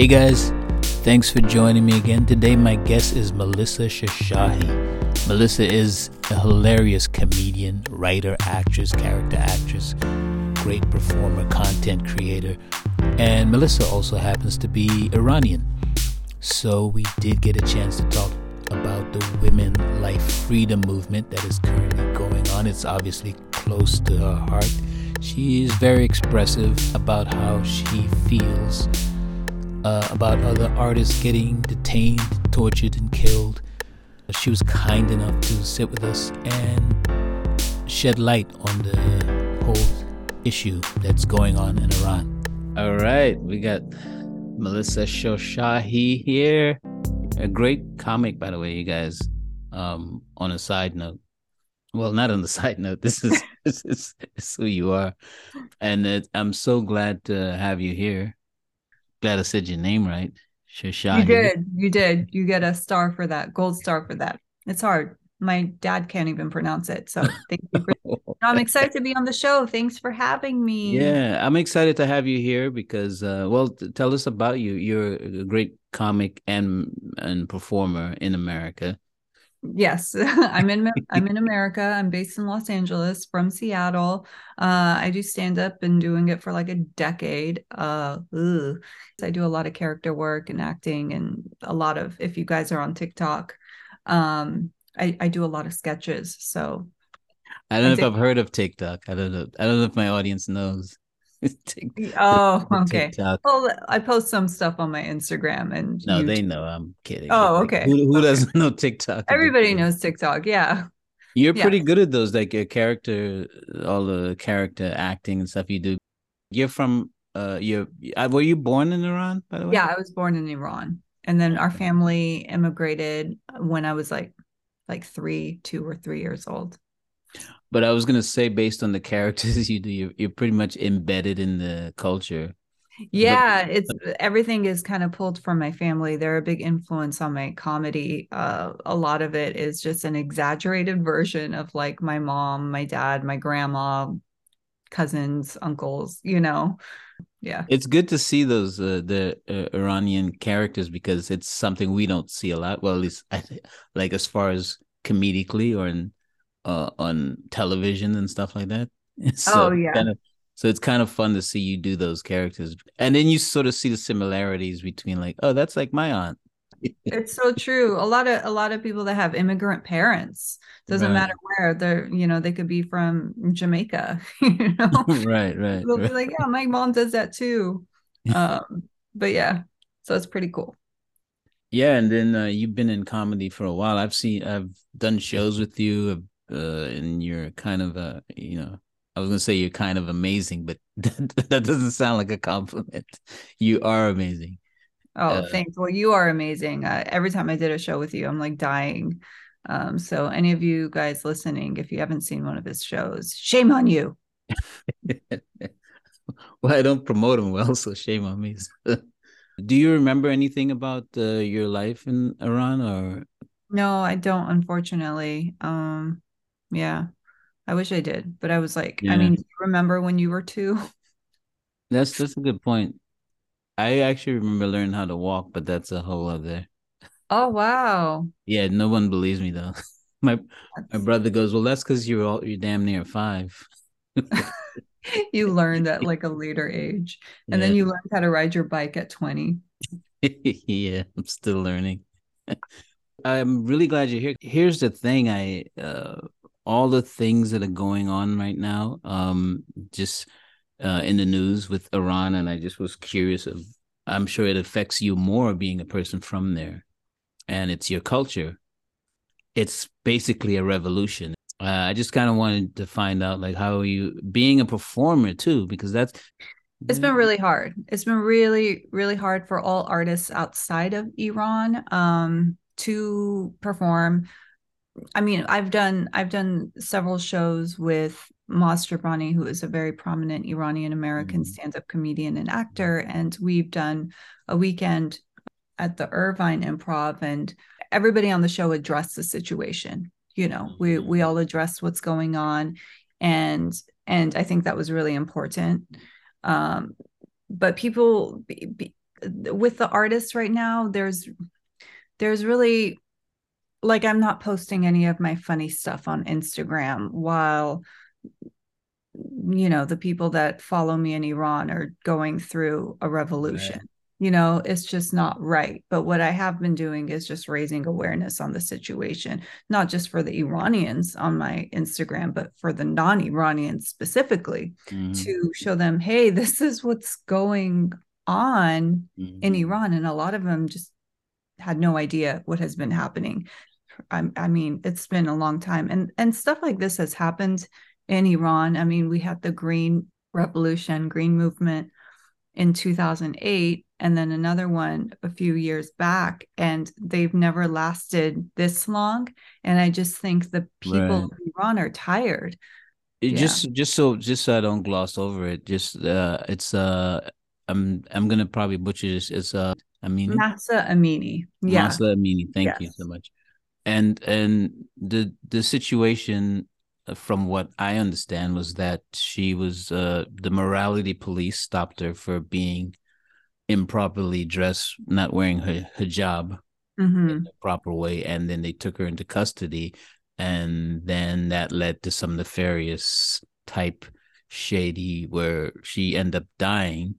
Hey guys, thanks for joining me again. Today, my guest is Melissa Shoshahi. Melissa is a hilarious comedian, writer, actress, character actress, great performer, content creator, and Melissa also happens to be Iranian. So, we did get a chance to talk about the women life freedom movement that is currently going on. It's obviously close to her heart. She is very expressive about how she feels uh, about other artists getting detained, tortured, and killed. She was kind enough to sit with us and shed light on the whole issue that's going on in Iran. All right, we got Melissa Shoshahi here. A great comic, by the way, you guys. Um, on a side note, well, not on the side note. This is this is, who you are, and it, I'm so glad to have you here glad I said your name right. Shoshahi. You did. You did. You get a star for that, gold star for that. It's hard. My dad can't even pronounce it. So thank you for I'm excited to be on the show. Thanks for having me. Yeah, I'm excited to have you here because uh well tell us about you. You're a great comic and and performer in America. Yes, I'm in I'm in America. I'm based in Los Angeles from Seattle. Uh, I do stand up and doing it for like a decade. Uh, I do a lot of character work and acting and a lot of if you guys are on TikTok, um, I, I do a lot of sketches. So I don't know if I've heard of TikTok. I don't know. I don't know if my audience knows. oh, okay. TikTok. Well, I post some stuff on my Instagram and no, YouTube. they know. I'm kidding. Oh, okay. Who, who okay. doesn't know TikTok? Everybody knows TikTok. Yeah. You're yeah. pretty good at those, like your character, all the character acting and stuff you do. You're from, uh, you're, uh, were you born in Iran, by the way? Yeah, I was born in Iran. And then our family immigrated when I was like, like three, two or three years old. But I was gonna say, based on the characters you do, you're, you're pretty much embedded in the culture. Yeah, but, it's everything is kind of pulled from my family. They're a big influence on my comedy. Uh, a lot of it is just an exaggerated version of like my mom, my dad, my grandma, cousins, uncles. You know, yeah. It's good to see those uh, the uh, Iranian characters because it's something we don't see a lot. Well, at least I, like as far as comedically or in uh, on television and stuff like that. So oh yeah. Kind of, so it's kind of fun to see you do those characters, and then you sort of see the similarities between like, oh, that's like my aunt. it's so true. A lot of a lot of people that have immigrant parents doesn't right. matter where they're. You know, they could be from Jamaica. You know, right, right. They'll right. be like, yeah, my mom does that too. Um, but yeah, so it's pretty cool. Yeah, and then uh, you've been in comedy for a while. I've seen, I've done shows with you. I've uh, and you're kind of a you know I was gonna say you're kind of amazing, but that, that doesn't sound like a compliment. You are amazing. Oh, uh, thanks. Well, you are amazing. Uh, every time I did a show with you, I'm like dying. Um, so any of you guys listening, if you haven't seen one of his shows, shame on you. well, I don't promote him well, so shame on me. Do you remember anything about uh, your life in Iran, or? No, I don't. Unfortunately, um, yeah. I wish I did, but I was like, yeah. I mean, remember when you were two? That's that's a good point. I actually remember learning how to walk, but that's a whole other. Oh wow! Yeah, no one believes me though. my my brother goes, "Well, that's because you're all you're damn near five. you learned at like a later age, and yeah. then you learned how to ride your bike at twenty. yeah, I'm still learning. I'm really glad you're here. Here's the thing, I uh, all the things that are going on right now, um, just uh, in the news with Iran, and I just was curious of. I'm sure it affects you more being a person from there, and it's your culture. It's basically a revolution. Uh, I just kind of wanted to find out, like, how you being a performer too, because that's it's been really hard. It's been really, really hard for all artists outside of Iran um, to perform I mean, I've done I've done several shows with Maz Jobrani, who is a very prominent Iranian American mm-hmm. stand-up comedian and actor, and we've done a weekend at the Irvine Improv, and everybody on the show addressed the situation. You know, we we mm-hmm. all addressed what's going on, and and I think that was really important. Um, but people, be, be, with the artists right now there's there's really like i'm not posting any of my funny stuff on instagram while you know the people that follow me in iran are going through a revolution right. you know it's just not right but what i have been doing is just raising awareness on the situation not just for the iranians on my instagram but for the non-iranians specifically mm-hmm. to show them hey this is what's going on mm-hmm. in iran and a lot of them just had no idea what has been happening I, I mean it's been a long time and and stuff like this has happened in Iran. I mean, we had the Green Revolution, Green Movement in 2008, and then another one a few years back, and they've never lasted this long. And I just think the people right. of Iran are tired. It yeah. Just, just so, just so I don't gloss over it, just uh, it's uh, I'm, I'm gonna probably butcher this. It's uh, Amini. Mahsa Amini. Yeah. Mahsa Amini. Thank yes. you so much. And and the the situation from what I understand, was that she was uh, the morality police stopped her for being improperly dressed, not wearing her hijab mm-hmm. in the proper way, and then they took her into custody, and then that led to some nefarious type shady where she ended up dying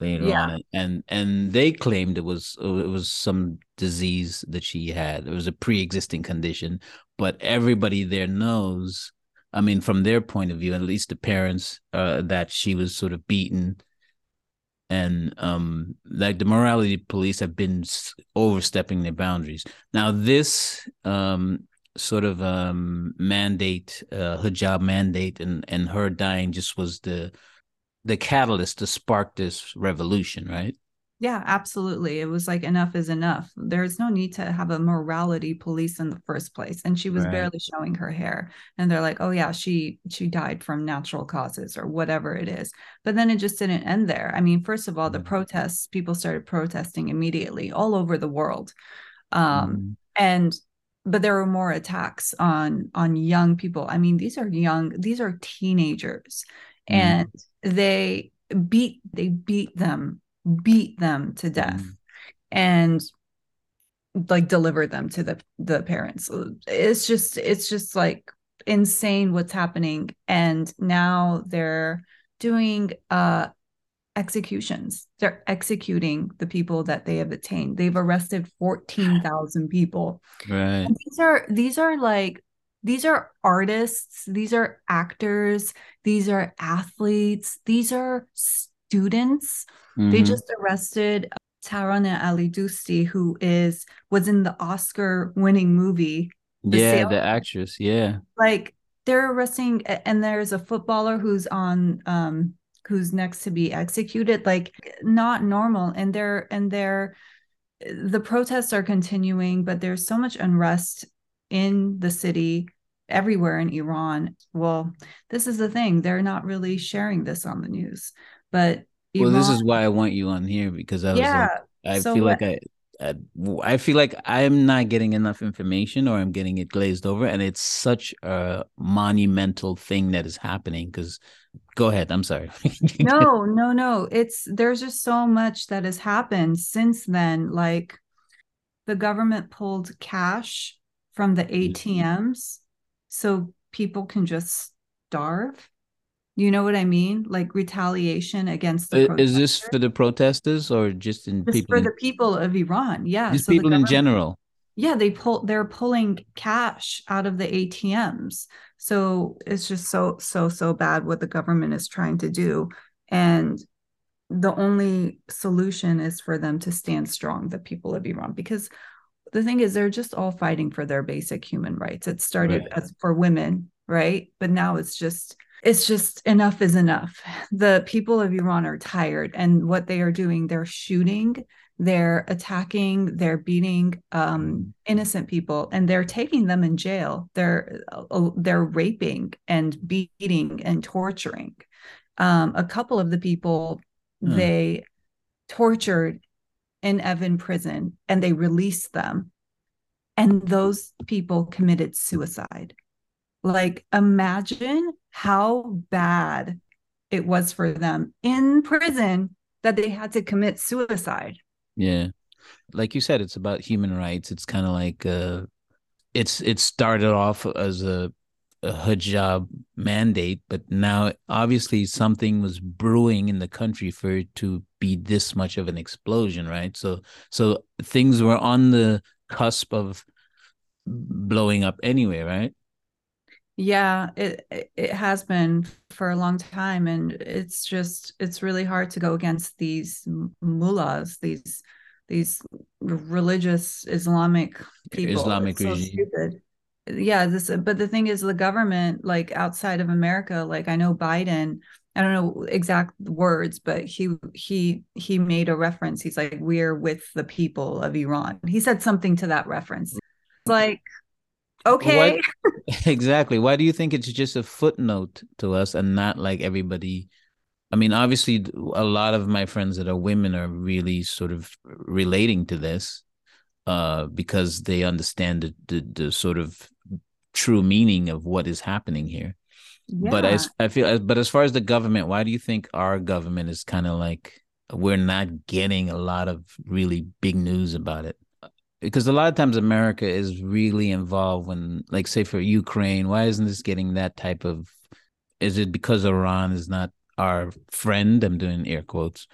later yeah. on and and they claimed it was it was some disease that she had. It was a pre-existing condition but everybody there knows i mean from their point of view at least the parents uh, that she was sort of beaten. And um like the morality police have been overstepping their boundaries. Now this um sort of um mandate uh hijab mandate and and her dying just was the the catalyst to spark this revolution right yeah, absolutely. It was like enough is enough. There's no need to have a morality police in the first place. And she was right. barely showing her hair. And they're like, "Oh yeah, she she died from natural causes or whatever it is." But then it just didn't end there. I mean, first of all, the mm-hmm. protests, people started protesting immediately all over the world. Um mm. and but there were more attacks on on young people. I mean, these are young, these are teenagers. Mm. And they beat they beat them beat them to death mm. and like deliver them to the the parents. It's just it's just like insane what's happening. And now they're doing uh executions. They're executing the people that they have detained they've arrested 14,000 people. Right. And these are these are like these are artists these are actors these are athletes these are students Mm-hmm. They just arrested Taraneh Alidoosti, who is was in the Oscar winning movie. The yeah, the actress. Yeah. Like they're arresting and there's a footballer who's on um who's next to be executed like not normal and they're and they're the protests are continuing but there's so much unrest in the city everywhere in Iran well this is the thing they're not really sharing this on the news but well, this is why I want you on here because I was yeah, like, I so feel like I, I, I feel like I'm not getting enough information or I'm getting it glazed over, and it's such a monumental thing that is happening. Because, go ahead. I'm sorry. no, no, no. It's there's just so much that has happened since then. Like, the government pulled cash from the ATMs, mm-hmm. so people can just starve you know what I mean? Like retaliation against the. Is this for the protesters or just in just people? For the people of Iran, yeah. Just so people in general. Yeah, they pull. They're pulling cash out of the ATMs. So it's just so so so bad what the government is trying to do, and the only solution is for them to stand strong, the people of Iran, because the thing is they're just all fighting for their basic human rights. It started right. as for women, right? But now it's just it's just enough is enough. The people of Iran are tired, and what they are doing, they're shooting, they're attacking, they're beating um, innocent people, and they're taking them in jail. They're uh, they're raping and beating and torturing. Um, a couple of the people hmm. they tortured in Evin prison, and they released them, and those people committed suicide. Like, imagine how bad it was for them in prison that they had to commit suicide. Yeah. Like you said, it's about human rights. It's kind of like uh it's it started off as a, a hijab mandate, but now obviously something was brewing in the country for it to be this much of an explosion, right? So so things were on the cusp of blowing up anyway, right? Yeah, it it has been for a long time, and it's just it's really hard to go against these mullahs, these these religious Islamic people. Islamic so regime. Stupid. Yeah, this. But the thing is, the government, like outside of America, like I know Biden. I don't know exact words, but he he he made a reference. He's like, "We're with the people of Iran." He said something to that reference. it's Like okay Why, exactly why do you think it's just a footnote to us and not like everybody i mean obviously a lot of my friends that are women are really sort of relating to this uh because they understand the, the, the sort of true meaning of what is happening here yeah. but as i feel but as far as the government why do you think our government is kind of like we're not getting a lot of really big news about it because a lot of times America is really involved when, like, say for Ukraine, why isn't this getting that type of? Is it because Iran is not our friend? I'm doing air quotes.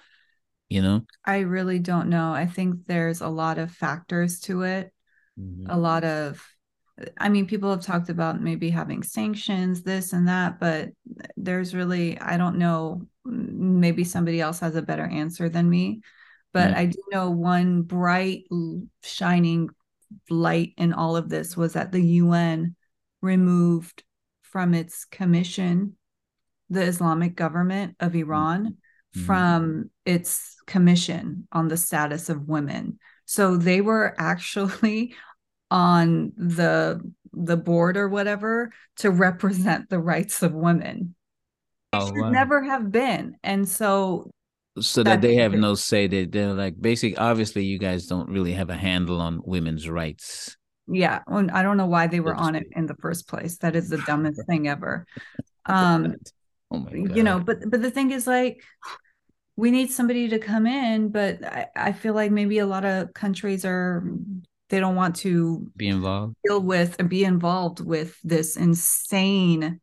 You know, I really don't know. I think there's a lot of factors to it. Mm-hmm. A lot of, I mean, people have talked about maybe having sanctions, this and that, but there's really, I don't know. Maybe somebody else has a better answer than me but mm. I do know one bright, shining light in all of this was that the UN removed from its commission the Islamic government of mm. Iran mm. from its commission on the status of women. So they were actually on the the board or whatever to represent the rights of women. Oh, wow. never have been. And so so that they have no say that they're like basic obviously you guys don't really have a handle on women's rights yeah well, i don't know why they were on it in the first place that is the dumbest thing ever um oh my God. you know but but the thing is like we need somebody to come in but I, I feel like maybe a lot of countries are they don't want to be involved? deal with and be involved with this insane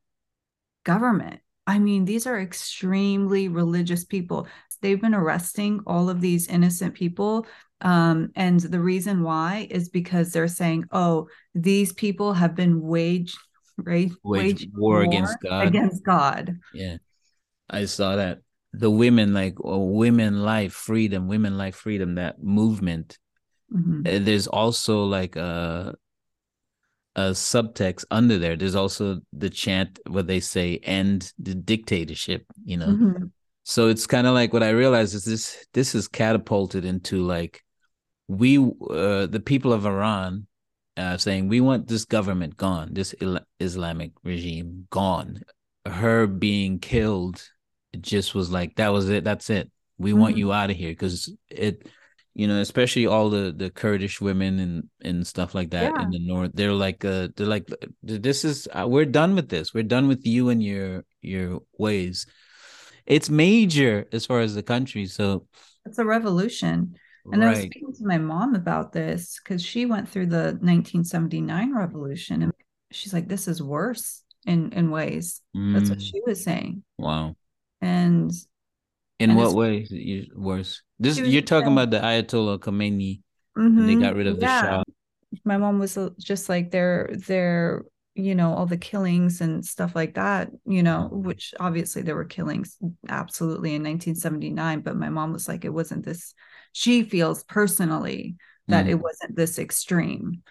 government. I mean, these are extremely religious people. They've been arresting all of these innocent people um, and the reason why is because they're saying oh these people have been waged right wage, war, war against god. against god. Yeah i saw that. The women like oh, women life freedom women life freedom that movement mm-hmm. Uh, there's also like a a subtext under there there's also the chant where they say end the dictatorship you know mm-hmm. So it's kind of like what I realized is this this is catapulted into like we uh, the people of Iran uh, saying we want this government gone, this Islamic regime gone. Her being killed just was like that was it. That's it. We mm-hmm. want you out of here because it, you know, especially all the the Kurdish women and and stuff like that yeah. in the north. They're like, uh, they're like, this is uh, we're done with this. We're done with you and your your ways it's major as far as the country. So it's a revolution. And right. I was speaking to my mom about this because she went through the 1979 revolution and she's like, this is worse in in ways. Mm. That's what mm. she was saying. Wow. And in what way worse? This you're talking about the Ayatollah Khomeini. Mm-hmm, they got rid of yeah. the Shah. My mom was just like they're they're you know all the killings and stuff like that you know which obviously there were killings absolutely in 1979 but my mom was like it wasn't this she feels personally that mm. it wasn't this extreme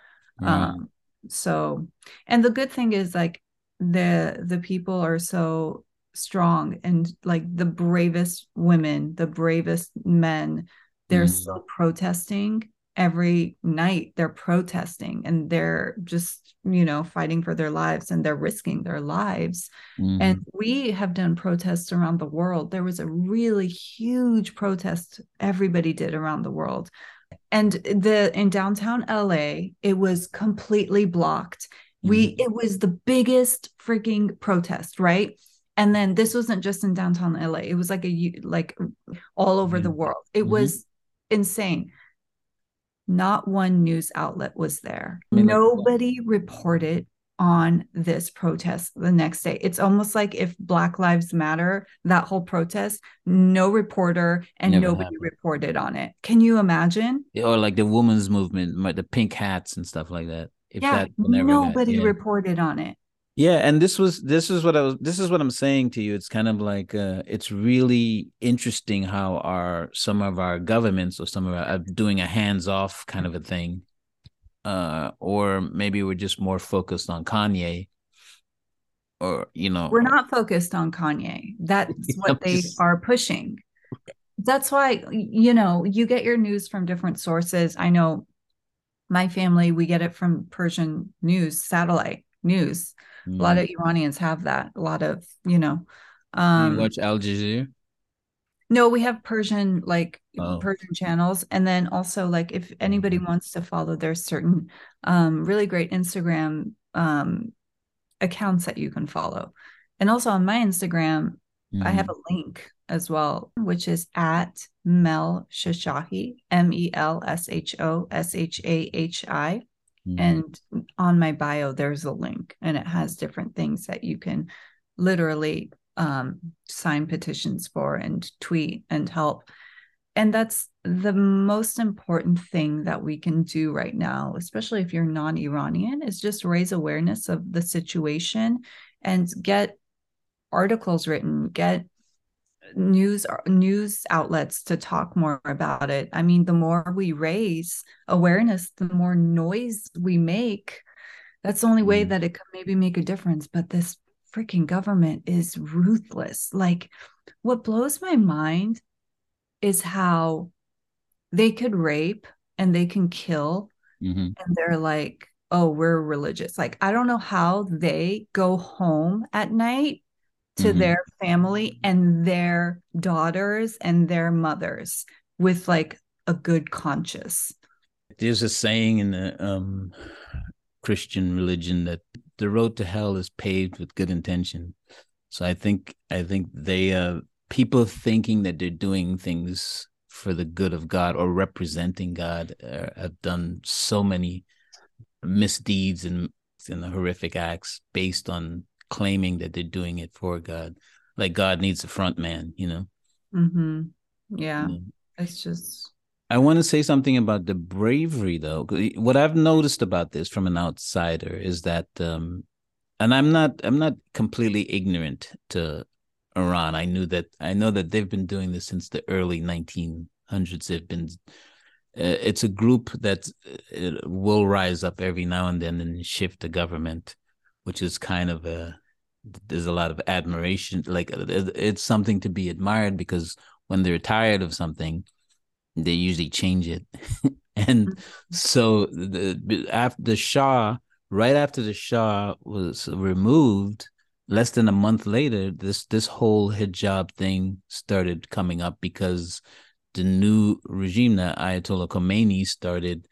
mm. um so and the good thing is like the the people are so strong and like the bravest women the bravest men they're mm. still protesting every night. They're protesting and they're just you know fighting for their lives and they're risking their lives. Mm-hmm. and we have done protests around the world. There was a really huge protest everybody did around the world. And the in downtown LA it was completely blocked. We it was the biggest freaking protest right and then this wasn't just in downtown LA. It was like a like all over mm-hmm. the world. It mm-hmm. was insane. Not one news outlet was there. Nobody reported on this protest the next day. It's almost like if Black Lives Matter, that whole protest, no reporter and Never nobody happened. reported on it. Can you imagine? Or like the women's movement, the pink hats and stuff like that. If yeah, that nobody yeah. reported on it. Yeah, and this was this is what I was this is what I'm saying to you. It's kind of like uh, it's really interesting how our some of our governments or some of our are doing a hands off kind of a thing uh, or maybe we're just more focused on Kanye, or you know, we're not focused on Kanye. That's what they are pushing. That's why you know you get your news from different sources. I know my family we get it from Persian news, satellite news. Mm. A lot of mm. Iranians have that. A lot of you know. Um, you watch Al Jazeera. No, we have Persian like oh. Persian channels, and then also like if anybody mm-hmm. wants to follow, there's certain um, really great Instagram um, accounts that you can follow, and also on my Instagram, mm. I have mm-hmm. a link as well, which is at Mel Shoshahi, M E L S H O S H A H I. Mm. And on my bio, there's a link and it has different things that you can literally um, sign petitions for and tweet and help. And that's the most important thing that we can do right now, especially if you're non Iranian, is just raise awareness of the situation and get articles written, get news news outlets to talk more about it. I mean, the more we raise awareness, the more noise we make. That's the only way mm. that it could maybe make a difference. But this freaking government is ruthless. Like, what blows my mind is how they could rape and they can kill, mm-hmm. and they're like, oh, we're religious. Like, I don't know how they go home at night to mm-hmm. their family and their daughters and their mothers with like a good conscience. There's a saying in the um, Christian religion that the road to hell is paved with good intention. So I think I think they uh people thinking that they're doing things for the good of God or representing God uh, have done so many misdeeds and and horrific acts based on claiming that they're doing it for God. Like God needs a front man, you know. Mm-hmm. Yeah. yeah. It's just I want to say something about the bravery, though. What I've noticed about this from an outsider is that, um, and I'm not, I'm not completely ignorant to Iran. I knew that, I know that they've been doing this since the early 1900s. They've been, uh, it's a group that uh, will rise up every now and then and shift the government, which is kind of a, there's a lot of admiration. Like it's something to be admired because when they're tired of something they usually change it and mm-hmm. so the after the shah right after the shah was removed less than a month later this this whole hijab thing started coming up because the new regime that ayatollah khomeini started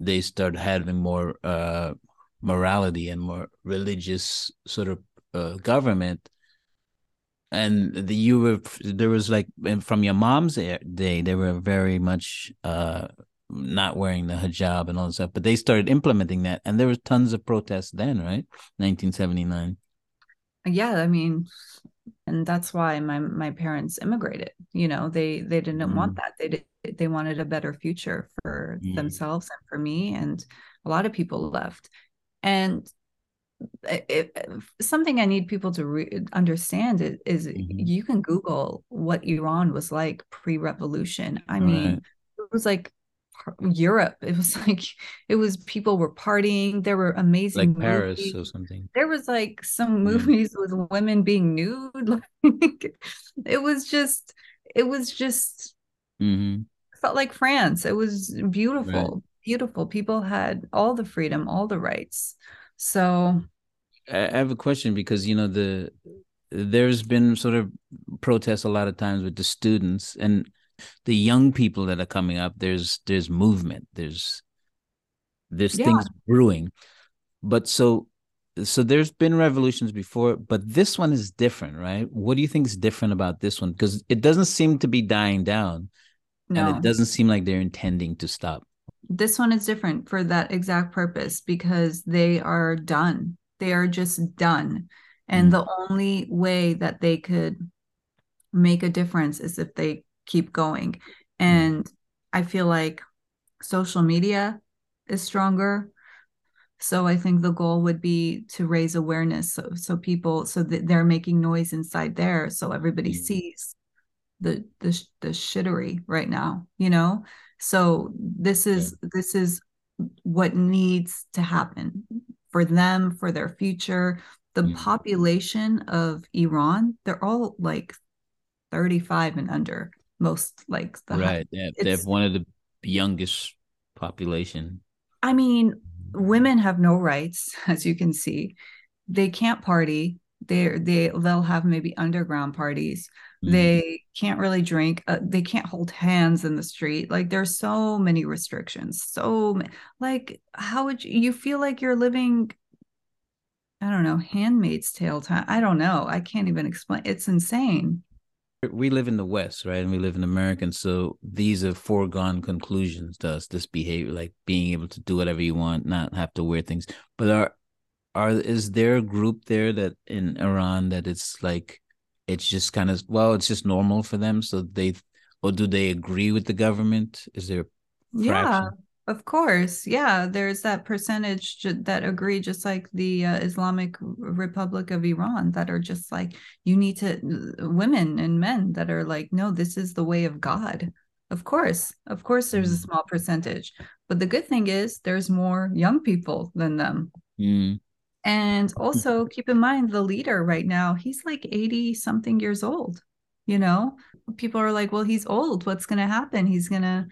they started having more uh morality and more religious sort of uh, government and the you were there was like from your mom's day they were very much uh not wearing the hijab and all that stuff but they started implementing that and there was tons of protests then right 1979 yeah i mean and that's why my my parents immigrated you know they they didn't mm. want that they did they wanted a better future for mm. themselves and for me and a lot of people left and it, something I need people to re- understand is, is mm-hmm. you can Google what Iran was like pre-revolution. I mean, it was like Europe. It was like it was people were partying. There were amazing like Paris movies. or something. There was like some movies yeah. with women being nude. Like it was just it was just mm-hmm. felt like France. It was beautiful, right. beautiful. People had all the freedom, all the rights. So I have a question because you know the there's been sort of protests a lot of times with the students and the young people that are coming up there's there's movement there's there's yeah. things brewing but so so there's been revolutions before, but this one is different, right? What do you think is different about this one? Because it doesn't seem to be dying down. No. And it doesn't seem like they're intending to stop. This one is different for that exact purpose because they are done. They are just done. And mm. the only way that they could make a difference is if they keep going. Mm. And mm. I feel like social media is stronger so i think the goal would be to raise awareness so, so people so that they're making noise inside there so everybody mm-hmm. sees the the the shittery right now you know so this is yeah. this is what needs to happen for them for their future the mm-hmm. population of iran they're all like 35 and under most like the right yeah, they have one of the youngest population i mean women have no rights, as you can see. They can't party. They they they'll have maybe underground parties. Mm. They can't really drink. Uh, they can't hold hands in the street. Like there's so many restrictions. So like how would you, you feel like you're living I don't know, handmaid's tale time. I don't know. I can't even explain. It's insane we live in the West, right? And we live in America. And so these are foregone conclusions to us, this behavior, like being able to do whatever you want, not have to wear things. But are are is there a group there that in Iran that it's like it's just kind of well, it's just normal for them. So they or do they agree with the government? Is there yeah of course, yeah. There's that percentage that agree, just like the uh, Islamic Republic of Iran, that are just like you need to women and men that are like, no, this is the way of God. Of course, of course, there's a mm. small percentage, but the good thing is there's more young people than them. Mm. And hmm. also keep in mind the leader right now, he's like 80 something years old. You know, people are like, well, he's old. What's going to happen? He's going to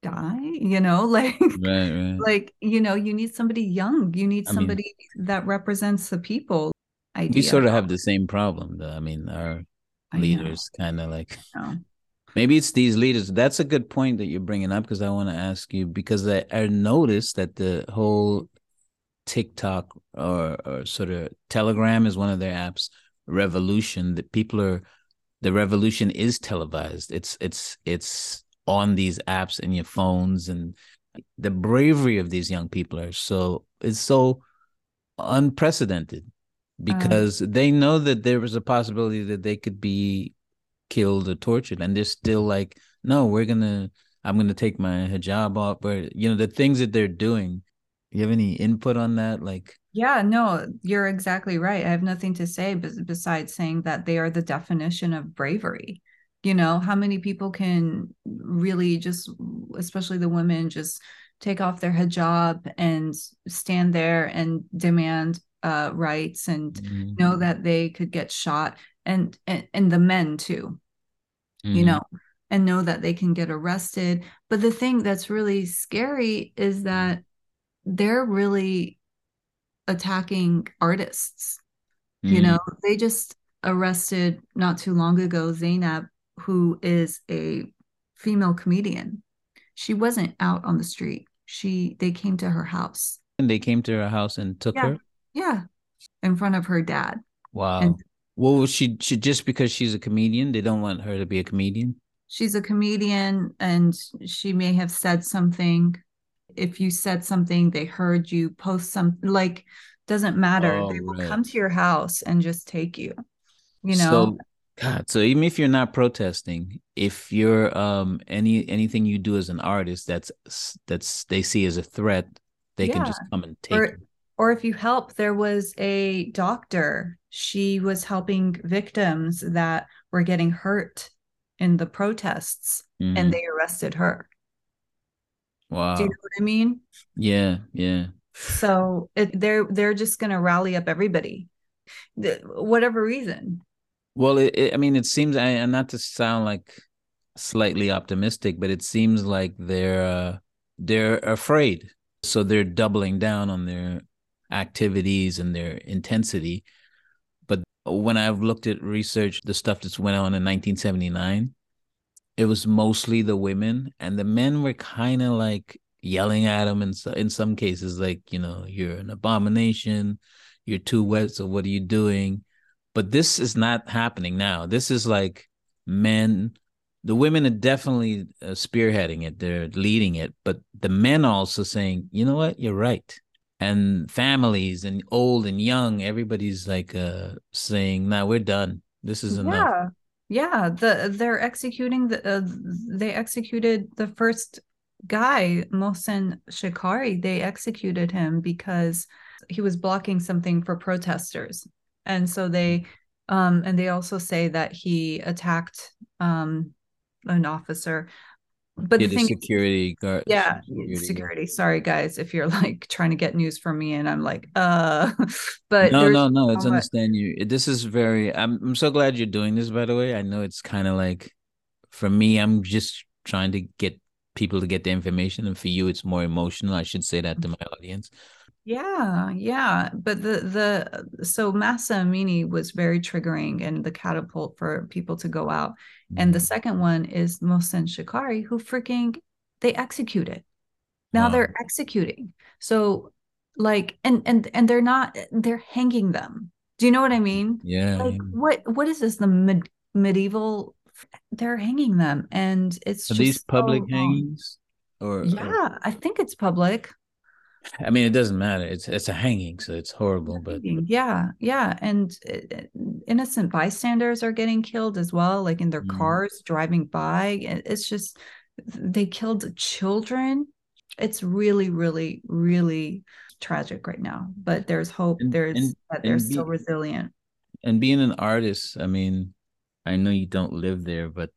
die you know like right, right. like you know you need somebody young you need somebody I mean, that represents the people idea. we sort of have the same problem though i mean our leaders kind of like maybe it's these leaders that's a good point that you're bringing up because i want to ask you because I, I noticed that the whole tiktok or, or sort of telegram is one of their apps revolution that people are the revolution is televised. It's it's it's on these apps in your phones and the bravery of these young people are so it's so unprecedented uh-huh. because they know that there was a possibility that they could be killed or tortured and they're still like no we're gonna i'm gonna take my hijab off but you know the things that they're doing you have any input on that like yeah no you're exactly right i have nothing to say besides saying that they are the definition of bravery you know how many people can really just especially the women just take off their hijab and stand there and demand uh, rights and mm-hmm. know that they could get shot and and, and the men too mm-hmm. you know and know that they can get arrested but the thing that's really scary is that they're really attacking artists mm-hmm. you know they just arrested not too long ago Zainab who is a female comedian. She wasn't out on the street. She they came to her house. And they came to her house and took yeah. her? Yeah. In front of her dad. Wow. And well, she she just because she's a comedian, they don't want her to be a comedian. She's a comedian and she may have said something. If you said something, they heard you post something like doesn't matter. Oh, they will right. come to your house and just take you. You know. So God, so even if you're not protesting, if you're um any anything you do as an artist that's that's they see as a threat, they yeah. can just come and take. Or, or if you help, there was a doctor. She was helping victims that were getting hurt in the protests, mm. and mm-hmm. they arrested her. Wow. Do you know what I mean? Yeah, yeah. So it, they're they're just going to rally up everybody, the, whatever reason. Well, it, it, I mean, it seems, and not to sound like slightly optimistic, but it seems like they're uh, they're afraid, so they're doubling down on their activities and their intensity. But when I've looked at research, the stuff that's went on in 1979, it was mostly the women, and the men were kind of like yelling at them, and in, in some cases, like you know, you're an abomination you're too wet. So what are you doing? But this is not happening now. This is like men. The women are definitely uh, spearheading it. They're leading it, but the men also saying, you know what, you're right. And families and old and young, everybody's like uh, saying, "Now nah, we're done. This is enough." Yeah, yeah. The they're executing the uh, they executed the first guy, Mohsen Shekari. They executed him because he was blocking something for protesters and so they um and they also say that he attacked um an officer but yeah, the, thing security guard yeah security, security. sorry guys if you're like trying to get news from me and i'm like uh but no no no it's understand you this is very I'm, I'm so glad you're doing this by the way i know it's kind of like for me i'm just trying to get people to get the information and for you it's more emotional i should say that to my audience yeah, yeah. But the the so Mahsa Amini was very triggering and the catapult for people to go out. And the mm-hmm. second one is Mohsen Shekari, who freaking they executed. Now wow. they're executing. So like and and and they're not they're hanging them. Do you know what I mean? Yeah. Like what what is this? The med- medieval they're hanging them and it's Are these public so hangings or yeah or... i think it's public I mean, it doesn't matter. It's it's a hanging, so it's horrible. But yeah, yeah, and uh, innocent bystanders are getting killed as well, like in their mm. cars driving by. It's just they killed children. It's really, really, really tragic right now. But there's hope. And, there's and, that they're still resilient. And being an artist, I mean, I know you don't live there, but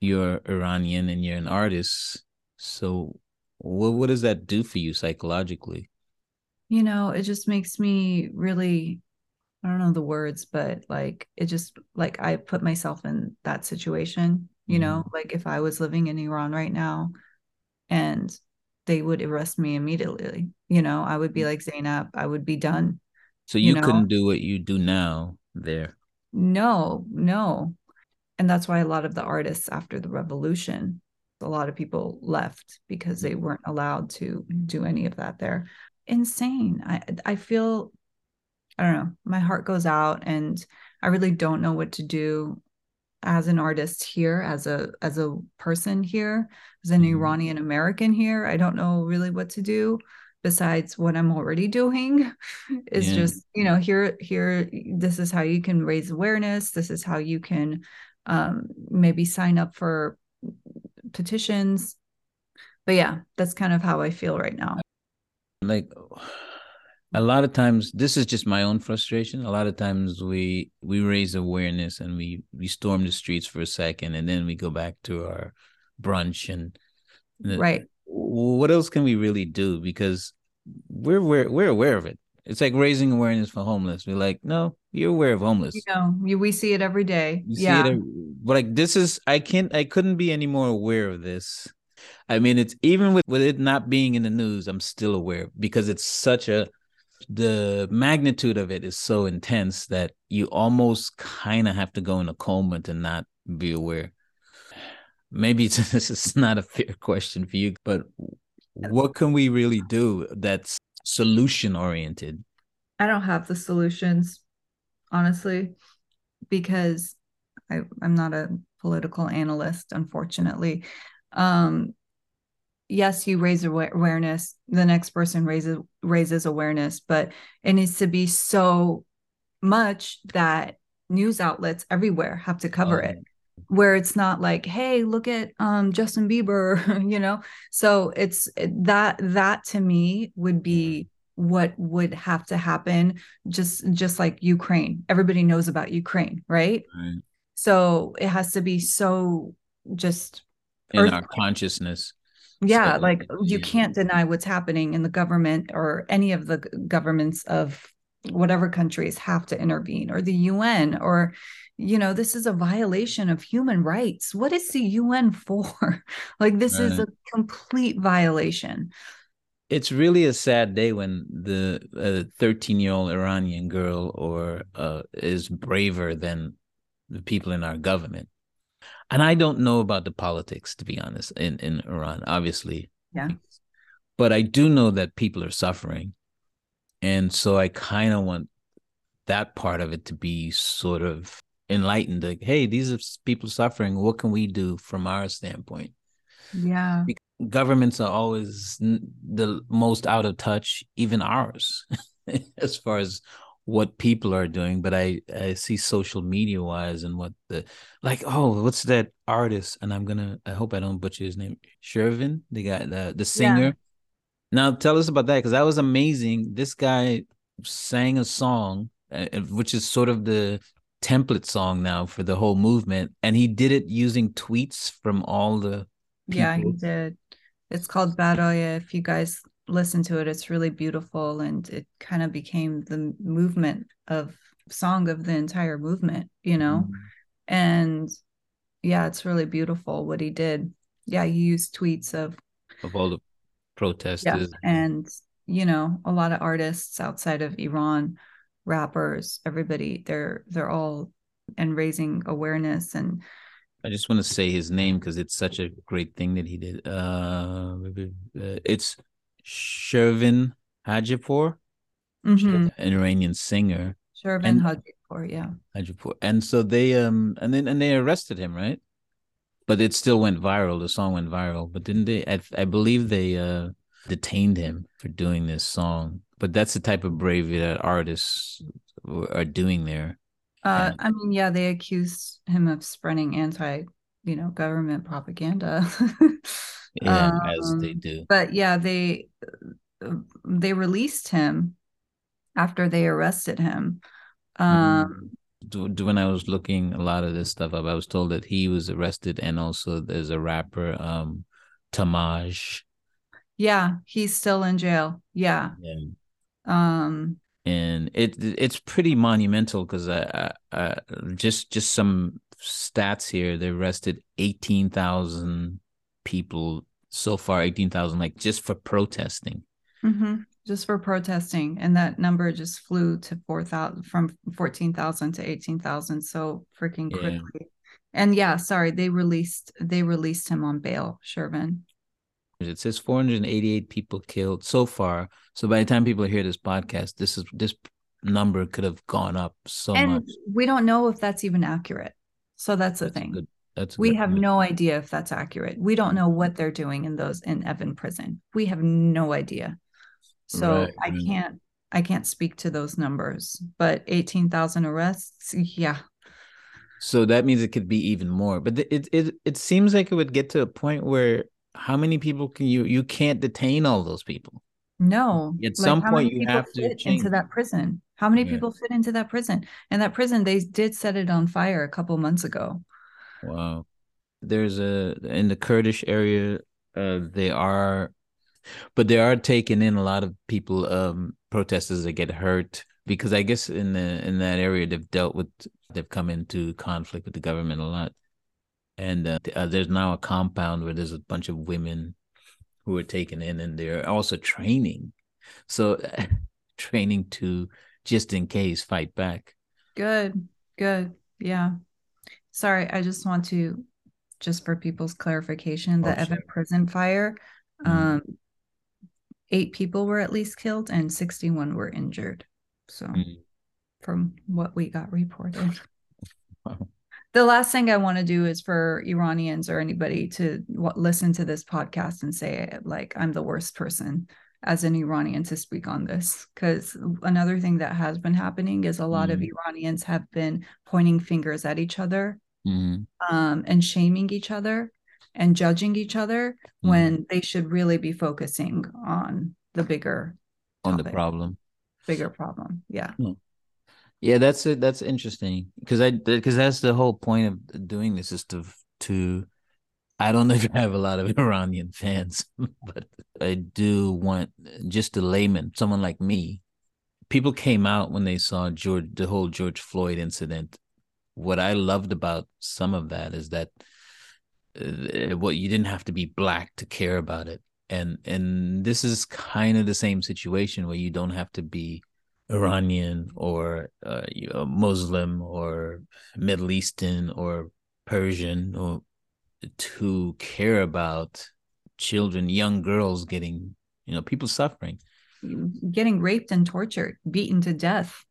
you're Iranian and you're an artist. So what what does that do for you psychologically? You know, it just makes me really I don't know the words, but like it just like I put myself in that situation, you know, mm-hmm. like if I was living in Iran right now and they would arrest me immediately, you know, I would be mm. like Zainab, I would be done. So you, you know? couldn't do what you do now there. No, no. And that's why a lot of the artists after the revolution a lot of people left because they weren't allowed to do any of that there. Insane. I i feel i don't know my heart goes out and i really don't know what to do as an artist here as a as a person here as an mm-hmm. iranian american here. I don't know really what to do besides what i'm already doing. Is yeah. just you know here here this is how you can raise awareness. This is how you can um, maybe sign up for petitions. But yeah, that's kind of how I feel right now. Like a lot of times this is just my own frustration. A lot of times we we raise awareness and we we storm the streets for a second and then we go back to our brunch and right. What else can we really do because we're we're we're aware of it. It's like raising awareness for homeless. We're like, no, you're aware of homeless. You know, we see it every day. You yeah. Every, but like this is I can't I couldn't be any more aware of this. I mean, it's even with, with it not being in the news, I'm still aware because it's such a the magnitude of it is so intense that you almost kind of have to go in a coma to not be aware. Maybe this is not a fair question for you, but what can we really do that's solution oriented? I don't have the solutions, honestly, because I, I'm not a political analyst, unfortunately. Um, yes, you raise awareness, the next person raises raises awareness, but it needs to be so much that news outlets everywhere have to cover oh, it where it's not like hey look at um justin bieber you know? So it's that that to me would be what would have to happen just just like ukraine. Everybody knows about ukraine right, right. so it has to be so just in our consciousness yeah so, like you can't deny what's happening in the government or any of the governments of whatever countries have to intervene or the UN or you know this is a violation of human rights. What is the UN for? Like this right. is a complete violation. It's really a sad day when the 13 year old Iranian girl or uh, is braver than the people in our government. And I don't know about the politics to be honest in in Iran obviously. Yeah. But I do know that people are suffering and so I kind of want that part of it to be sort of enlightened. Like, hey, these are people suffering. What can we do from our standpoint? Yeah. Governments are always the most out of touch, even ours, as far as what people are doing. But I, I see social media wise and what the like, oh, what's that artist? And I'm gonna I hope I don't butcher his name. Shervin, the guy, the the singer. Yeah. Now tell us about that because that was amazing. This guy sang a song, uh, which is sort of the template song now for the whole movement, and he did it using tweets from all the. People. Yeah, he did. It's called Baraye. If you guys listen to it, it's really beautiful, and it kind of became the movement of song of the entire movement. You know, mm-hmm. and yeah, it's really beautiful what he did. Yeah, he used tweets of of all the protesters yeah, and you know a lot of artists outside of Iran, rappers, everybody they're they're all and raising awareness and I just want to say his name because it's such a great thing that he did. Uh, it's Shervin Hajipour, mm-hmm. an Iranian singer. Shervin Hajipour, yeah. Hajipour, and so they um and then and they arrested him, right? But it still went viral. The song went viral, but didn't they? I, I believe they uh detained him for doing this song. But that's the type of bravery that artists are doing there. Uh, I mean, yeah, they accused him of spreading anti, you know, government propaganda. yeah, um, as they do. But yeah, they they released him after they arrested him. Um, mm-hmm. When I was looking a lot of this stuff up, I was told that he was arrested, and also there's a rapper, um, Toomaj, yeah, he's still in jail. Yeah. yeah. Um and it it's pretty monumental because I, I, I, just just some stats here. They arrested eighteen thousand people so far. Eighteen thousand, like just for protesting. Mm-hmm. Just for protesting, and that number just flew to four thousand from fourteen thousand to eighteen thousand so freaking quickly. Yeah. And yeah, sorry, they released they released him on bail, Shervin. It says 488 people killed so far. So by the time people hear this podcast, this is this number could have gone up so and much. We don't know if that's even accurate. So that's the that's thing. Good, that's we have point. no idea if that's accurate. We don't know what they're doing in those in Evin prison. We have no idea. So right. I can't I can't speak to those numbers. But 18,000 arrests, yeah. So that means it could be even more. But it it it seems like it would get to a point where how many people can you you can't detain all those people no at like some point you have to change. into that prison how many yeah. people fit into that prison and that prison they did set it on fire a couple months ago wow there's a in the kurdish area uh they are but they are taking in a lot of people um protesters that get hurt because i guess in the in that area they've dealt with they've come into conflict with the government a lot. And uh, uh, there's now a compound where there's a bunch of women who are taken in and they're also training. So training to just in case fight back. Good good. Yeah. Sorry i just want to just for people's clarification the oh, Evin prison fire mm-hmm. um eight people were at least killed and 61 were injured so mm-hmm. from what we got reported the last thing I want to do is for Iranians or anybody to w- listen to this podcast and say like I'm the worst person as an Iranian to speak on this because another thing that has been happening is a lot mm. of mm-hmm. Iranians have been pointing fingers at each other mm. um, and shaming each other and judging each other mm. when they should really be focusing on the bigger on the problem bigger problem yeah hmm. Yeah, that's it. That's interesting because I because that's the whole point of doing this is to to. I don't know if I have a lot of Iranian fans, but I do want just a layman, someone like me. People came out when they saw George, the whole George Floyd incident. What I loved about some of that is that uh, what you didn't have to be black to care about it, and and this is kind of the same situation where you don't have to be Iranian or uh, you know, Muslim or Middle Eastern or Persian or to care about children, young girls getting, you know, people suffering, getting raped and tortured, beaten to death.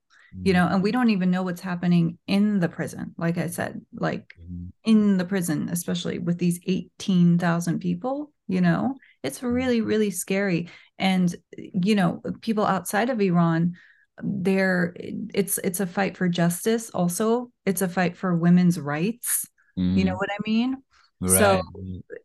You know and we don't even know what's happening in the prison like i said like Mhm. in the prison especially with these 18,000 people you know? It's really really scary. And you know people outside of Iran there it's it's a fight for justice also. It's a fight for women's rights. You know Mhm. what i mean? Right. so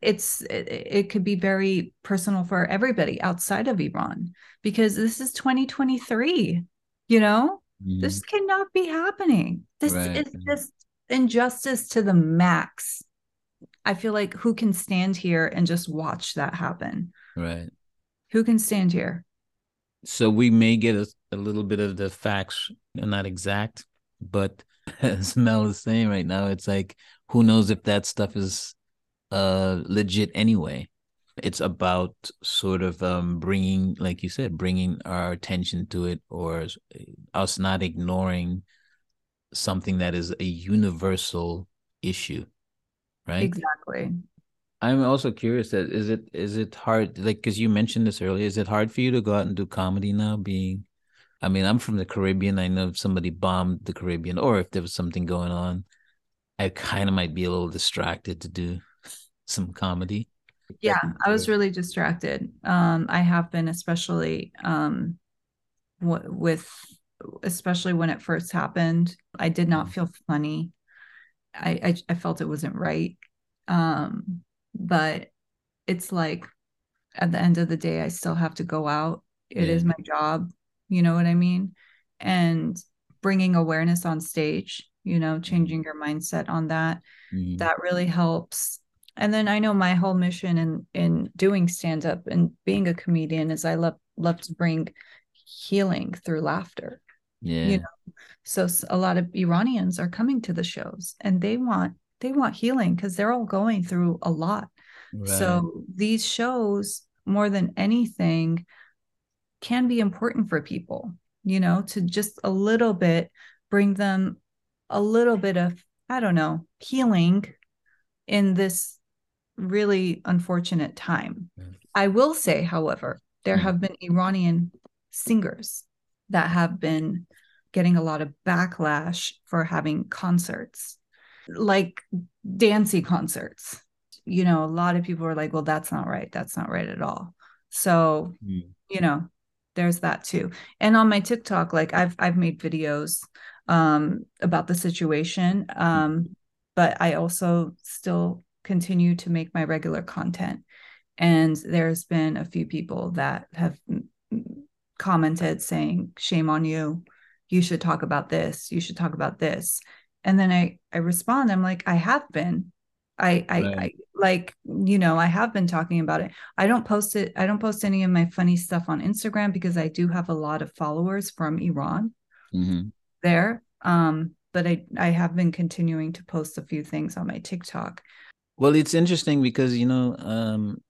it's it, it could be very personal for everybody outside of Iran because this is 2023 you know This cannot be happening this Right. is just injustice to the max i feel like who can stand here and just watch that happen Right. who can stand here So we may get a, a little bit of the facts, not exact, but as Mel is saying right now, it's like who knows if that stuff is uh legit anyway. It's about sort of um bringing, like you said, bringing our attention to it, or us not ignoring something that is a universal issue, right? exactly I'm also curious that is it is it hard like because you mentioned this earlier is it hard for you to go out and do comedy now being I mean I'm from the Caribbean I know if somebody bombed the Caribbean or if there was something going on I kind of might be a little distracted to do some comedy yeah i was really distracted. Um i have been especially um w- with especially when it first happened i did not Mhm. feel funny. I, I i felt it wasn't right. Um but it's like at the end of the day i still have to go out. It is Yeah. my job. You know what i mean? And bringing awareness on stage you know changing your mindset on that Mhm. that really helps and then i know my whole mission in in doing stand up and being a comedian is i love love to bring healing through laughter yeah. you know? So a lot of iranians are coming to the shows and they want they want healing because they're all going through a lot. Right. so these shows more than anything can be important for people you know to just a little bit bring them a little bit of i don't know healing in this really unfortunate time. Yeah. I will say, however, there Mm. have been Iranian singers that have been getting a lot of backlash for having concerts, like dancey concerts. You know, a lot of people are like, well, that's not right. That's not right at all. So, Mm. you know, there's that too. And on my TikTok, like I've I've made videos um about the situation. Um, but I also still continue to make my regular content. And there's been a few people that have mm, commented saying, shame on you. You should talk about this. You should talk about this. And then I I respond, I'm like, I have been. I I, Right. I like, you know, I have been talking about it. I don't post it, I don't post any of my funny stuff on Instagram because I do have a lot of followers from Iran Mhm. there. Um, but I I have been continuing to post a few things on my TikTok. Well, it's interesting because you know, um,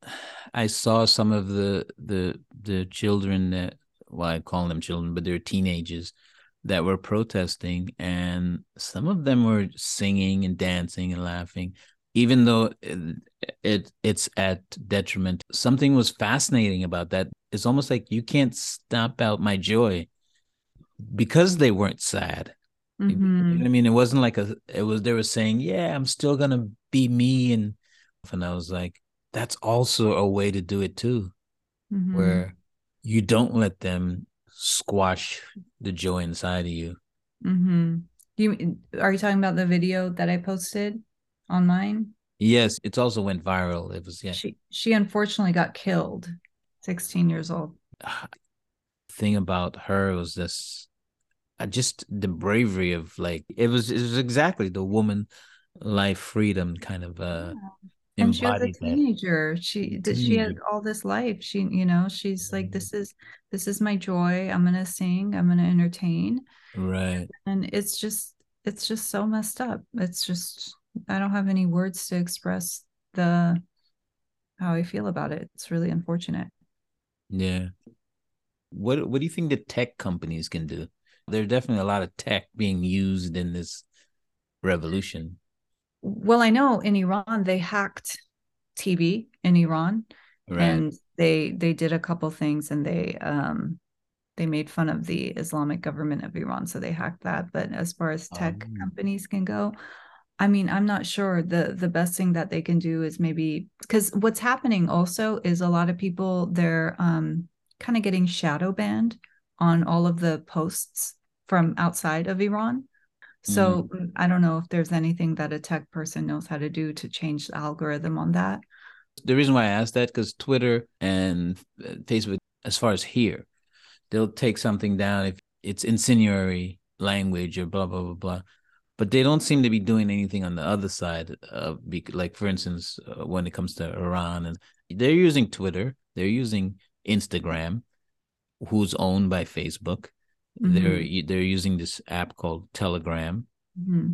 I saw some of the the the children that well, I call them children, but they're teenagers that were protesting, and some of them were singing and dancing and laughing, even though it, it it's at detriment. Something was fascinating about that. It's almost like you can't stop out my joy because they weren't sad. You know Mhm. I mean, it wasn't like a. It was they were saying, "Yeah, I'm still gonna be me," and and I was like, "That's also a way to do it too, Mhm. where you don't let them squash the joy inside of you." Mhm. You are you talking about the video that I posted on mine? Yes, it's also went viral. It was yeah. She she unfortunately got killed, 16 years old. Thing about her was this, just the bravery of like it was. It was exactly the woman life freedom kind of uh And she was a embodied that. teenager. She did she had all this life. She, you know, she's like, Mhm. this is this is my joy. I'm gonna sing, I'm gonna entertain. Right. And it's just it's just so messed up. It's just I don't have any words to express the how I feel about it. It's really unfortunate. Yeah. What what do you think the tech companies can do? There's definitely a lot of tech being used in this revolution. Well, I know in Iran they hacked TV in Iran Right. and they they did a couple things and they um they made fun of the Islamic government of Iran, so they hacked that. But as far as tech Um. companies can go, I mean, I'm not sure. the The best thing that they can do is maybe because what's happening also is a lot of people they're um, kind of getting shadow banned on all of the posts from outside of Iran. So mm, I don't know if there's anything that a tech person knows how to do to change the algorithm on that. The reason why I asked that because Twitter and uh, Facebook, as far as here, they'll take something down if it's insinuatory language or blah blah blah blah. But they don't seem to be doing anything on the other side of, like for instance, uh, when it comes to Iran, and they're using Twitter, they're using Instagram, who's owned by Facebook. Mm-hmm. They're they're using this app called Telegram, mm-hmm.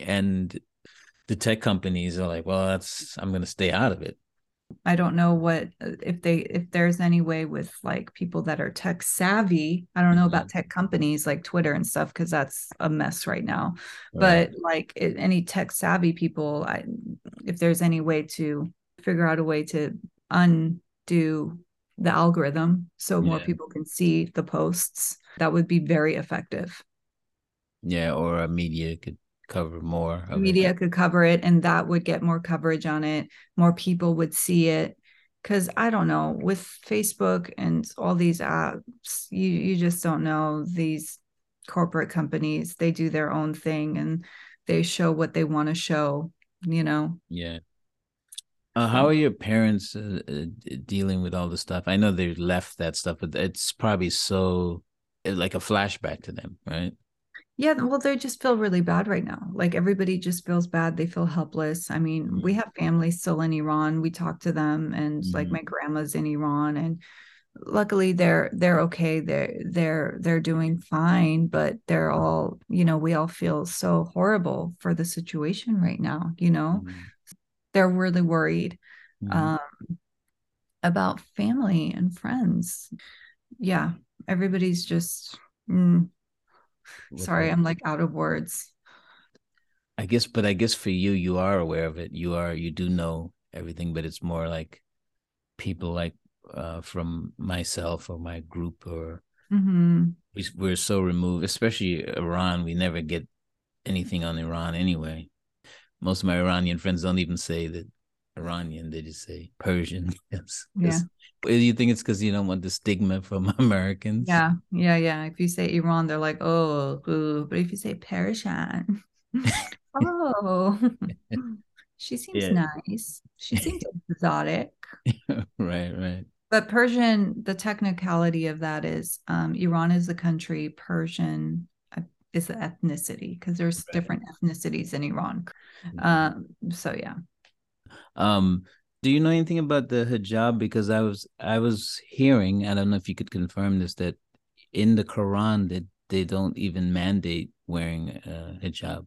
and the tech companies are like, well, that's I'm going to stay out of it. I don't know what if they if there's any way with like people that are tech savvy. I don't know mm-hmm. about tech companies like Twitter and stuff because that's a mess right now. Right. But like it, any tech savvy people, I, if there's any way to figure out a way to undo the algorithm so more people can see the posts that would be very effective. Yeah or a media could cover more media it. could cover it and that would get more coverage on it. More people would see it. Because i don't know with facebook and all these apps you you just don't know. These corporate companies they do their own thing and they show what they want to show you know? Yeah uh, how are your parents uh, uh, dealing with all the stuff? I know they left that stuff, but it's probably so uh, like a flashback to them, right? Yeah, well, they just feel really bad right now. Like everybody just feels bad. They feel helpless. I mean, mm-hmm. we have family still in Iran. We talk to them, and mm-hmm. like my grandma's in Iran, and luckily they're they're okay. They're they're they're doing fine, but they're all you know. We all feel so horrible for the situation right now. You know, mm-hmm they're really worried mm-hmm. um, about family and friends. Yeah, everybody's just. Mm, sorry, I'm like out of words. I guess, but I guess for you, you are aware of it. You are, you do know everything, but it's more like people like uh, from myself or my group or mm-hmm. we, we're so removed, especially Iran. We never get anything on Iran anyway most of my Iranian friends don't even say that Iranian; they just say Persian. yes. Yeah. Do you think it's because you don't want the stigma from Americans? Yeah, yeah, yeah. If you say Iran, they're like, oh, ooh. but if you say Persian, oh, she seems yeah. nice. She seems exotic. right, right. But Persian, the technicality of that is um, Iran is the country, Persian is the ethnicity because there's right. different ethnicities in Iran. Mm-hmm. Um, so yeah. Um, do you know anything about the hijab? Because I was I was hearing, I don't know if you could confirm this, that in the Quran that they, they don't even mandate wearing a hijab.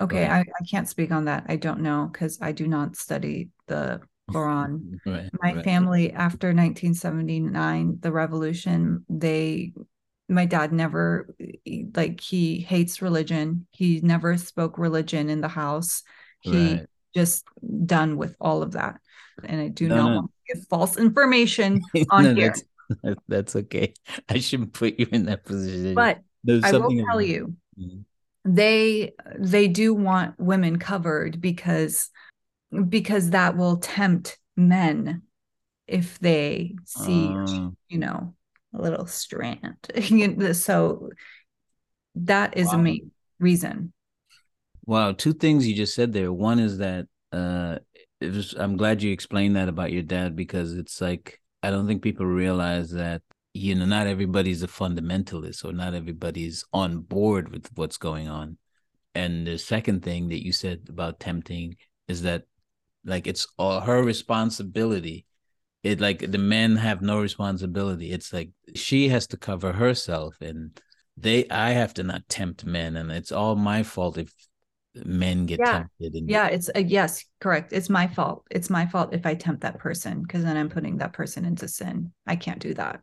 Okay, I, I can't speak on that. I don't know because I do not study the Quran. right, My right. family after 1979, the revolution, they my dad never like he hates religion. He never spoke religion in the house. He right. just done with all of that. And i do no, not no. want to give false information on no, here. that's, that's, okay. I shouldn't put you in that position. But There's i will tell you mm-hmm. they they do want women covered because because that will tempt men if they see uh, you know a little strand. so that is wow. a main reason. Wow, two things you just said there. One is that uh it was I'm glad you explained that about your dad because it's like I don't think people realize that you know not everybody's a fundamentalist or not everybody's on board with what's going on. And the second thing that you said about tempting is that like it's all her responsibility it like the men have no responsibility. It's like she has to cover herself and they i have to not tempt men and it's all my fault if men get yeah. tempted and yeah it's a, yes correct. It's my fault. It's my fault if i tempt that person because then i'm putting that person into sin. I can't do that.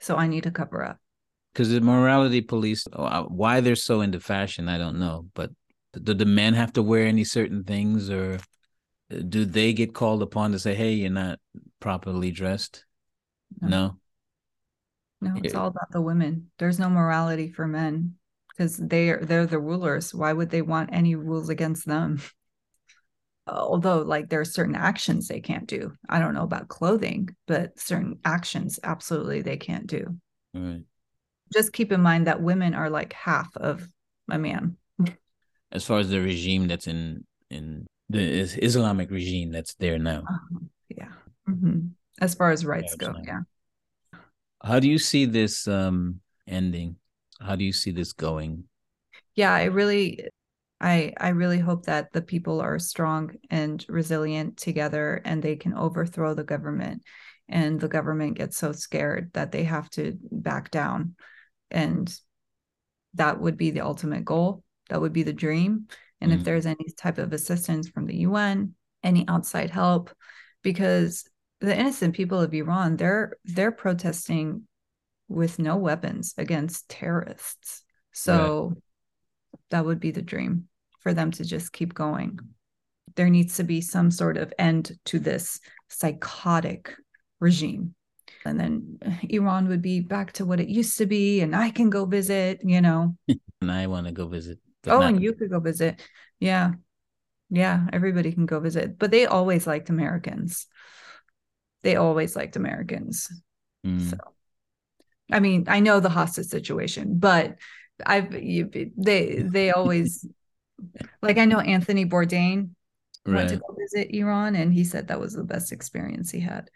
So i need to cover up. Because the morality police uh, why they're so into fashion i don't know but do the men have to wear any certain things or do they get called upon to say, "Hey, you're not properly dressed"? No. No, it's all about the women. There's no morality for men because they are they're the rulers. Why would they want any rules against them? Although, like, there are certain actions they can't do. I don't know about clothing, but certain actions absolutely they can't do. Right. Just keep in mind that women are like half of a man. As far as the regime that's in in the Islamic regime that's there now. Uh-huh. Yeah. Mm-hmm. As far as rights go, yeah. How do you see this um ending? How do you see this going? Yeah, I really I I really hope that the people are strong and resilient together and they can overthrow the government and the government gets so scared that they have to back down and that would be the ultimate goal that would be the dream and mm-hmm. if there's any type of assistance from the UN any outside help because the innocent people of Iran they're they're protesting with no weapons against terrorists so right. that would be the dream for them to just keep going there needs to be some sort of end to this psychotic regime and then Iran would be back to what it used to be, and I can go visit, you know. and I want to go visit. Oh, not- and you could go visit. Yeah. Yeah, everybody can go visit. But they always liked Americans. They always liked Americans. Mm. So I mean, I know the hostage situation, but I've you, they they always like I know Anthony Bourdain right. went to go visit Iran and he said that was the best experience he had.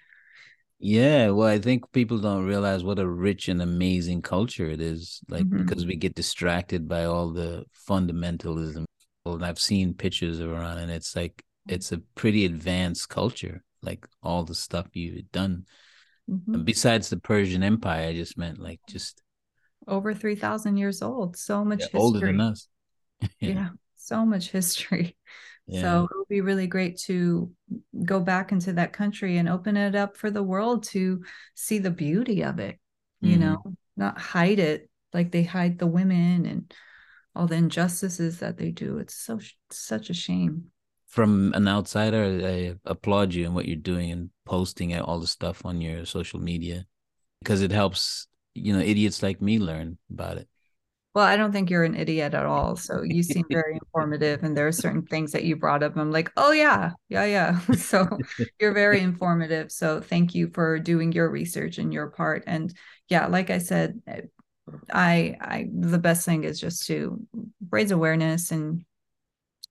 Yeah, well, I think people don't realize what a rich and amazing culture it is. Like mm-hmm. because we get distracted by all the fundamentalism. And I've seen pictures of Iran, and it's like it's a pretty advanced culture. Like all the stuff you've done. Mm-hmm. Besides the Persian Empire, I just meant like just over three thousand years old. So much yeah, older than us. yeah. yeah, so much history. Yeah. So it would be really great to go back into that country and open it up for the world to see the beauty of it, you mm-hmm. know, not hide it like they hide the women and all the injustices that they do. It's so such a shame. From an outsider, I applaud you and what you're doing and posting all the stuff on your social media because it helps, you know, idiots like me learn about it. Well, I don't think you're an idiot at all. So you seem very informative, and there are certain things that you brought up. I'm like, oh yeah, yeah, yeah. so you're very informative. So thank you for doing your research and your part. And yeah, like I said, I, I, the best thing is just to raise awareness and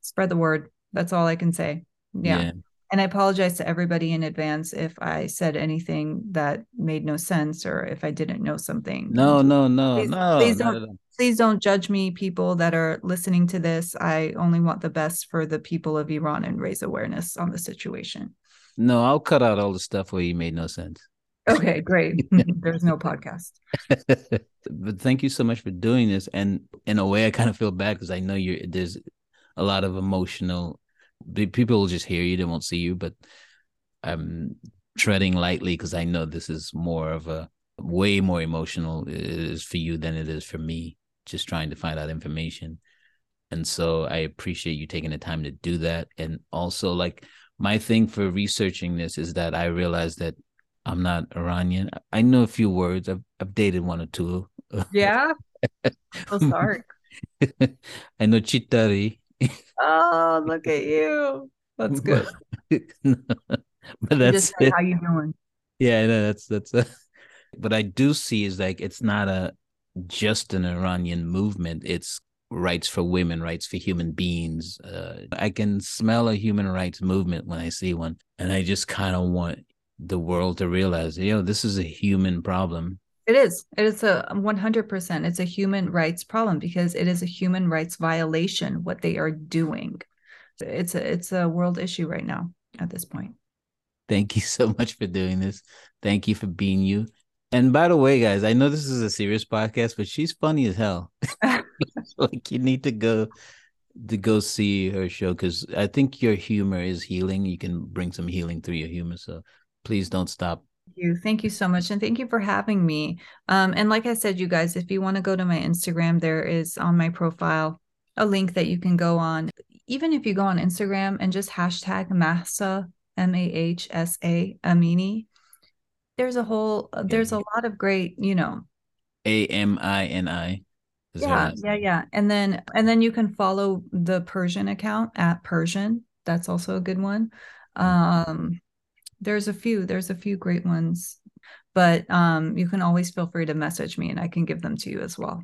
spread the word. That's all I can say. yeah. yeah. And I apologize to everybody in advance if I said anything that made no sense or if I didn't know something. No, no, no, please, no. Please don't, please don't judge me, people that are listening to this. I only want the best for the people of Iran and raise awareness on the situation. No, I'll cut out all the stuff where you made no sense. Okay, great. There's no podcast. but thank you so much for doing this. And in a way, I kind of feel bad because I know you're there's a lot of emotional people will just hear you, they won't see you, but I'm treading lightly because I know this is more of a way more emotional is for you than it is for me just trying to find out information. And so I appreciate you taking the time to do that. And also like my thing for researching this is that I realized that I'm not Iranian. I know a few words. I've, I've dated one or two. Yeah. oh, sorry. I know Chetori oh, look at you. That's good. but that's how you doing? Yeah, no, that's that's. A, but I do see is like it's not a just an Iranian movement. It's rights for women, rights for human beings. Uh, I can smell a human rights movement when I see one, and I just kind of want the world to realize, you know, this is a human problem. It is. It is a um, 100%. It's a human rights problem because it is a human rights violation what they are doing. It's a it's a world issue right now at this point. Thank you so much for doing this. Thank you for being you. And by the way, guys, I know this is a serious podcast, but she's funny as hell. like you need to go to go see her show because I think your humor is healing. You can bring some healing through your humor. So please don't stop you. Thank you so much. And thank you for having me. Um, and like I said, you guys, if you want to go to my Instagram, there is on my profile a link that you can go on. Even if you go on Instagram and just hashtag Mahsa, M A H S A Amini, there's a whole uh, there's a lot of great you know a m i n i yeah yeah yeah and then and then you can follow the persian account at persian that's also a good one mm-hmm. um there's a few there's a few great ones but um, you can always feel free to message me and I can give them to you as well.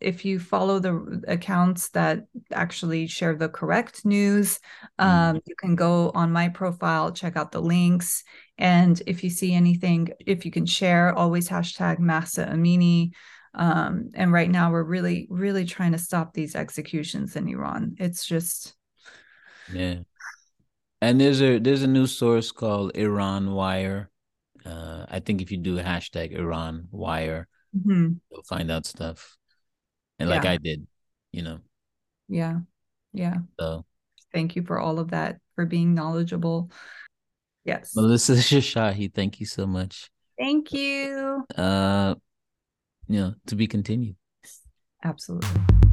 If you follow the accounts that actually share the correct news, um, you can go on my profile, check out the links. And if you see anything, if you can share, always hashtag Mahsa Amini. Um, and right now, we're really, really trying to stop these executions in Iran. It's just. Yeah. And there's a there's a news source called Iran Wire uh, I think if you do hashtag Iran Wire, mm-hmm. you'll find out stuff. And yeah. like I did, you know. Yeah. Yeah. So thank you for all of that, for being knowledgeable. Yes. Melissa Shoshahi, thank you so much. Thank you. Uh, you know, to be continued. Absolutely.